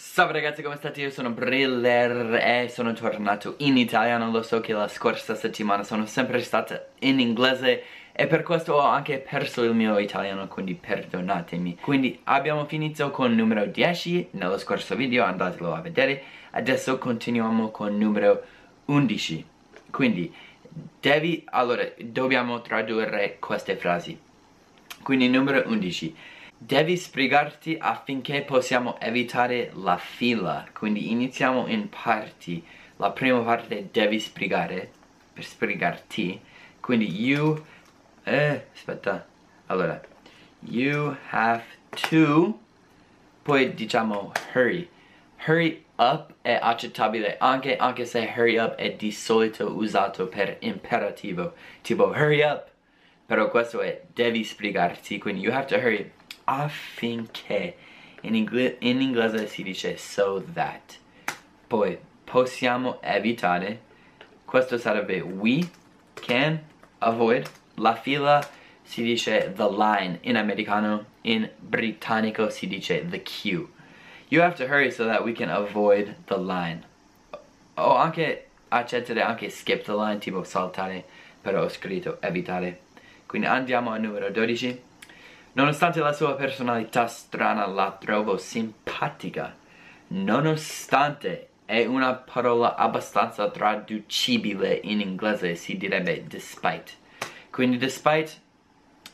Salve ragazzi come state? Io sono Briller e sono tornato in italiano. Lo so che la scorsa settimana sono sempre stata in inglese E per questo ho anche perso il mio italiano quindi perdonatemi. Quindi abbiamo finito con numero 10 nello scorso video andatelo a vedere. Adesso continuiamo con numero 11 Quindi devi, allora dobbiamo tradurre queste frasi. Quindi numero 11 Devi sbrigarti affinché possiamo evitare la fila. Quindi iniziamo in parti. La prima parte devi sbrigare Per sbrigarti. Quindi you eh, aspetta. Allora You have to Poi diciamo hurry. Hurry up è accettabile anche, anche se hurry up è di solito usato per imperativo. Tipo hurry up! Però questo è devi sbrigarti. Quindi you have to hurry affinché in, ingle in inglese si dice so that. Poi possiamo evitare. Questo sarebbe we can avoid. La fila si dice the line in americano in britannico si dice the queue. You have to hurry so that we can avoid the line. O anche accettare anche skip the line tipo saltare però ho scritto evitare. Quindi andiamo al numero 12 Nonostante la sua personalità strana la trovo simpatica. Nonostante è una parola abbastanza traducibile in inglese, si direbbe despite. Quindi despite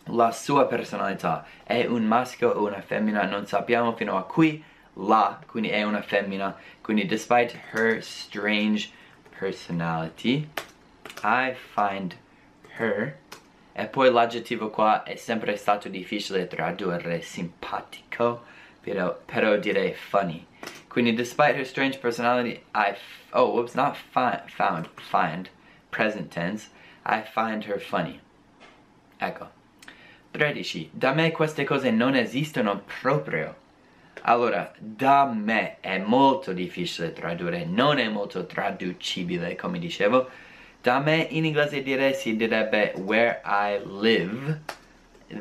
la sua personalità è un maschio o una femmina, non sappiamo fino a qui la, quindi è una femmina. Quindi despite her strange personality, I find her e poi l'aggettivo qua è sempre stato difficile tradurre simpatico, però, però direi funny. Quindi, despite her strange personality, I, oh, whoops, not fi found, find, present tense, I find her funny. Ecco. 13. Da me queste cose non esistono proprio. Allora, da me è molto difficile tradurre, non è molto traducibile, come dicevo, da me in inglese dire si direbbe where I live.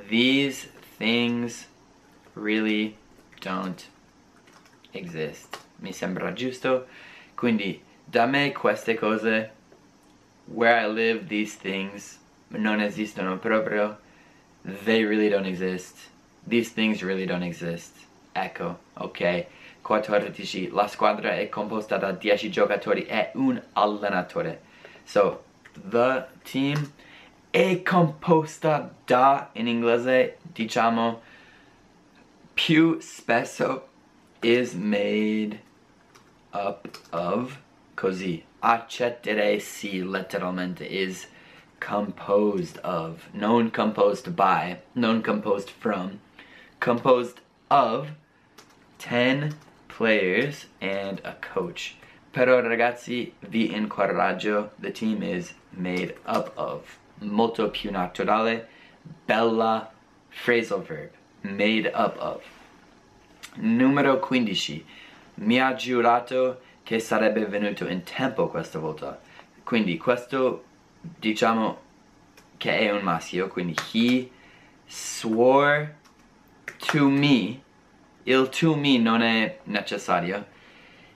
These things really don't exist. Mi sembra giusto. Quindi da me queste cose where I live these things non esistono proprio. They really don't exist. These things really don't exist. Ecco, ok. 14. La squadra è composta da 10 giocatori e un allenatore. So, the team è composta da, in inglese, diciamo, più spesso is made up of, così. Accettere sì, letteralmente, is composed of, non composed by, non composed from, composed of 10 players and a coach. Però ragazzi vi incoraggio, the team is made up of. Molto più naturale, bella phrasal verb, made up of. Numero 15. Mi ha giurato che sarebbe venuto in tempo questa volta. Quindi questo diciamo che è un maschio, quindi he swore to me. Il to me non è necessario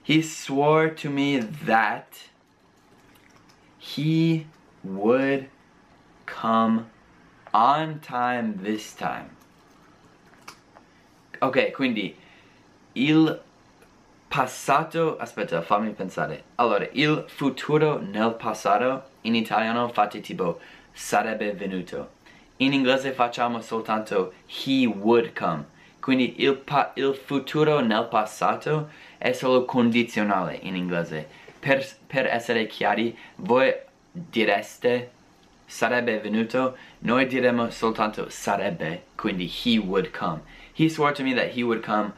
he swore to me that he would come on time this time. Ok, quindi il passato, aspetta, fammi pensare. Allora, il futuro nel passato in italiano fate tipo sarebbe venuto. In inglese facciamo soltanto he would come. Quindi il, il futuro nel passato è solo condizionale in inglese. Per, per essere chiari, voi direste sarebbe venuto, noi diremo soltanto sarebbe, quindi he would come. He swore to me that he would come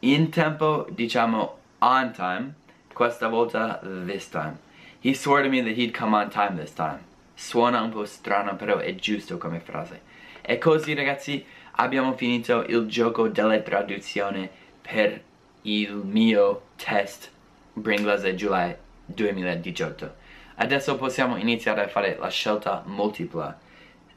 in tempo, diciamo on time, questa volta this time. He swore to me that he'd come on time this time. Suona un po' strano, però è giusto come frase. E così ragazzi abbiamo finito il gioco della traduzione per il mio test Bringlese July 2018. Adesso possiamo iniziare a fare la scelta multipla,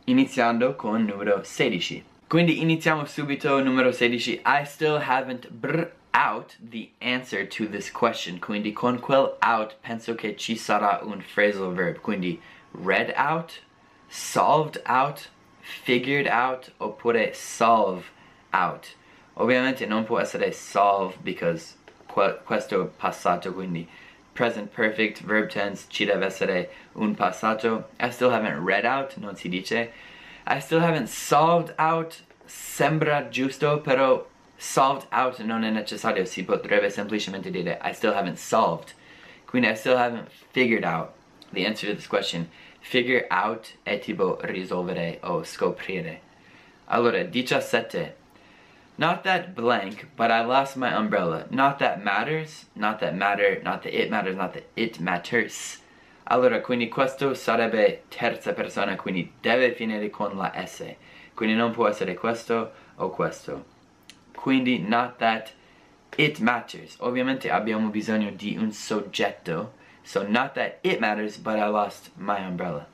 iniziando con numero 16. Quindi iniziamo subito numero 16. I still haven't br out the answer to this question. Quindi con quel out penso che ci sarà un phrasal verb. Quindi read out, solved out, figured out oppure solve out. Ovviamente non può essere solve because questo è passato, quindi present perfect, verb tense, ci deve essere un passato. I still haven't read out, non si dice. I still haven't solved out, sembra giusto, però solved out non è necessario, si potrebbe semplicemente dire I still haven't solved. Quindi I still haven't figured out the answer to this question. Figure out è tipo risolvere o scoprire. Allora, 17. Not that blank, but I lost my umbrella. Not that matters, not that matter, not that it matters, not that it matters. Allora, quindi questo sarebbe terza persona, quindi deve finire con la S. Quindi non può essere questo o questo. Quindi, not that it matters. Ovviamente abbiamo bisogno di un soggetto. So, not that it matters, but I lost my umbrella.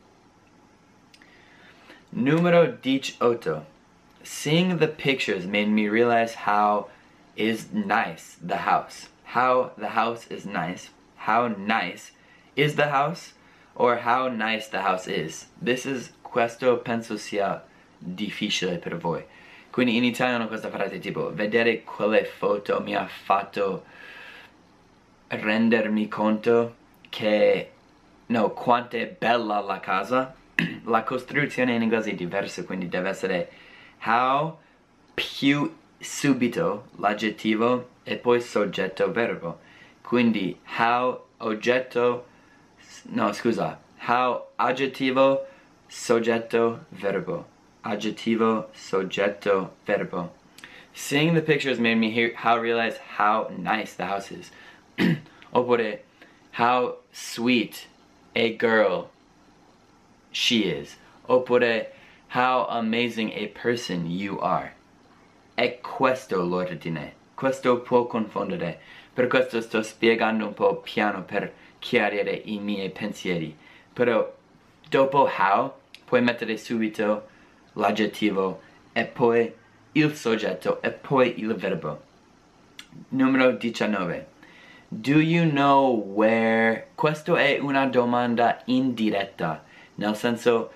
Numero 18. Seeing the pictures made me realize how is nice the house. How the house is nice. How nice is the house or how nice the house is. This is questo penso sia difficile per voi. Quindi in italiano questa frase tipo vedere quelle foto mi ha fatto rendermi conto che no, quanto è bella la casa. la costruzione in inglese è diversa, quindi deve essere how più subito l'aggettivo e poi soggetto verbo. Quindi how oggetto no scusa, how aggettivo soggetto verbo. Aggettivo soggetto verbo. Seeing the pictures made me hear how realize how nice the house is. Oppure how sweet a girl she is. Oppure how amazing a person you are. E questo l'ordine. Questo può confondere. Per questo sto spiegando un po' piano per chiarire i miei pensieri. Però dopo how puoi mettere subito l'aggettivo e poi il soggetto e poi il verbo. Numero 19. Do you know where? Questo è una domanda indiretta, nel senso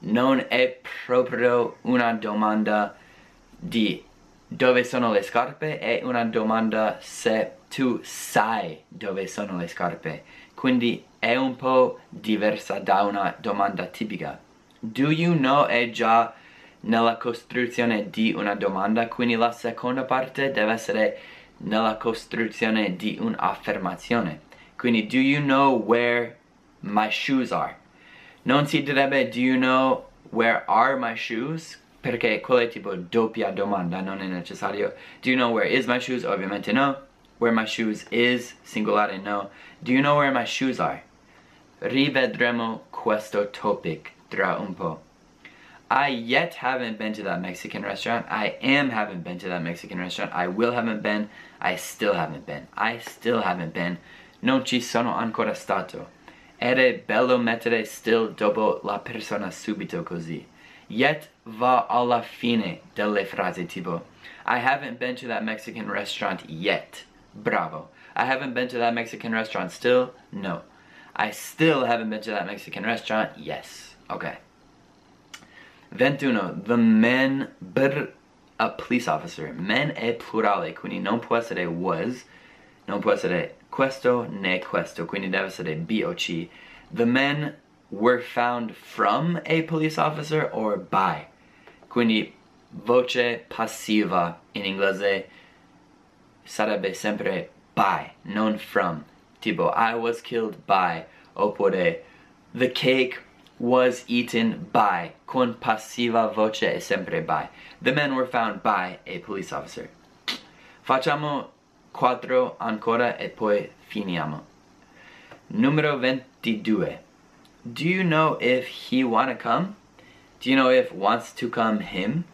non è proprio una domanda di dove sono le scarpe, è una domanda se tu sai dove sono le scarpe. Quindi è un po' diversa da una domanda tipica. Do you know è già nella costruzione di una domanda, quindi la seconda parte deve essere nella costruzione di un'affermazione. Quindi do you know where my shoes are? Non si direbbe do you know where are my shoes? Perché quello è tipo doppia domanda, non è necessario. Do you know where is my shoes? Ovviamente no. Where my shoes is, singolare no. Do you know where my shoes are? Rivedremo questo topic tra un po'. I yet haven't been to that Mexican restaurant. I am haven't been to that Mexican restaurant. I will haven't been. I still haven't been. I still haven't been. Non ci sono ancora stato. Ed bello mettere still dopo la persona subito così. Yet va alla fine delle frasi tipo I haven't been to that Mexican restaurant yet. Bravo. I haven't been to that Mexican restaurant still? No. I still haven't been to that Mexican restaurant? Yes. Okay. 21. The men br a police officer. Men è plurale, quindi non può essere was, non può essere questo né questo, quindi deve essere B o C. The men were found from a police officer or by. Quindi voce passiva in inglese sarebbe sempre by, non from. Tipo, I was killed by, oppure the cake was eaten by. Con passiva voce è sempre by. The men were found by a police officer. Facciamo quattro ancora e poi finiamo. Numero 22. Do you know if he wanna come? Do you know if wants to come him?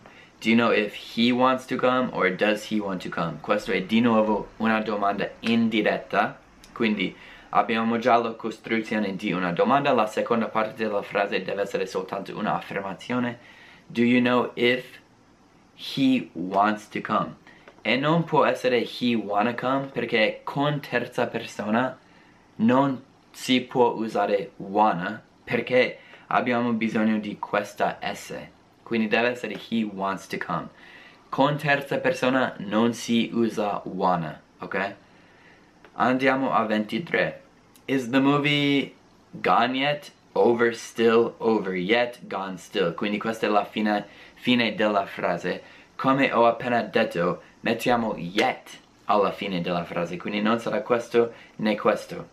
Do you know if he wants to come or does he want to come? Questo è di nuovo una domanda indiretta, quindi abbiamo già la costruzione di una domanda, la seconda parte della frase deve essere soltanto un'affermazione. Do you know if he wants to come? E non può essere he wanna come perché con terza persona non si può usare wanna perché abbiamo bisogno di questa S. Quindi deve essere he wants to come. Con terza persona non si usa wanna ok? andiamo a 23 is the movie gone yet? over still, over yet, gone still. Quindi questa è la fine, fine della frase. Come ho appena detto mettiamo yet alla fine della frase quindi non sarà questo né questo.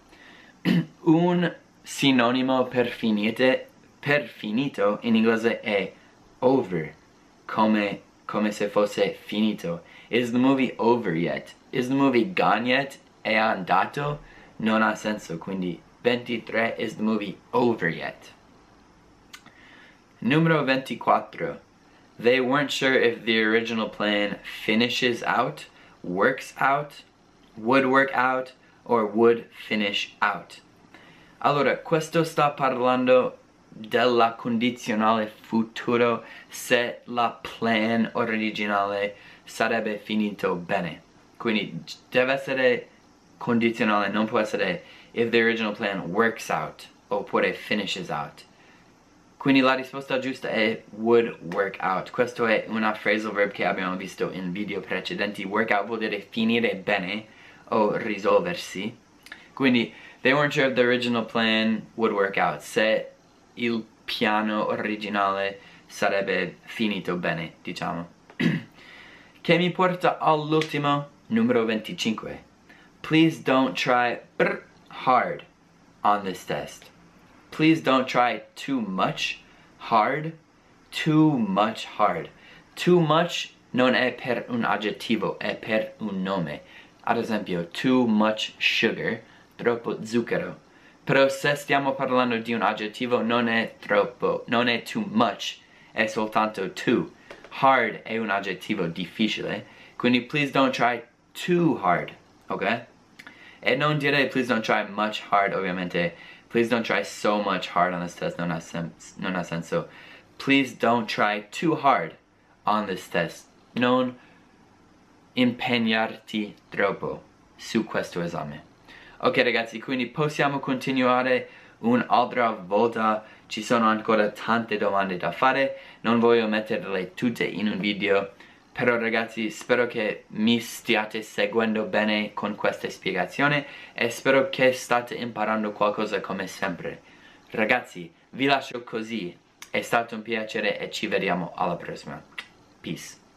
Un sinonimo per finite per finito in inglese è over come, come se fosse finito. Is the movie over yet? Is the movie gone yet? È andato? Non ha senso quindi 23 is the movie over yet. Numero 24 they weren't sure if the original plan finishes out works out would work out or would finish out. Allora questo sta parlando della condizionale futuro. Se la plan originale sarebbe finito bene. Quindi deve essere condizionale non può essere if the original plan works out oppure finishes out quindi la risposta giusta è would work out questo è una phrasal verb che abbiamo visto in video precedenti work out vuol dire finire bene o risolversi quindi they weren't sure if the original plan would work out se il piano originale sarebbe finito bene, diciamo. che mi porta all'ultimo, numero 25. Please don't try hard on this test. Please don't try too much hard. Too much hard. Too much non è per un aggettivo, è per un nome. Ad esempio, too much sugar, troppo zucchero però se stiamo parlando di un aggettivo non è troppo, non è too much, è soltanto too. Hard è un aggettivo difficile, quindi please don't try too hard, ok? E non dire please don't try much hard, ovviamente. Please don't try so much hard on this test, non ha, non ha senso. Please don't try too hard on this test. Non impegnarti troppo su questo esame. Ok ragazzi, quindi possiamo continuare un'altra volta, ci sono ancora tante domande da fare, non voglio metterle tutte in un video, però ragazzi spero che mi stiate seguendo bene con questa spiegazione e spero che state imparando qualcosa come sempre. Ragazzi, vi lascio così, è stato un piacere e ci vediamo alla prossima. Peace.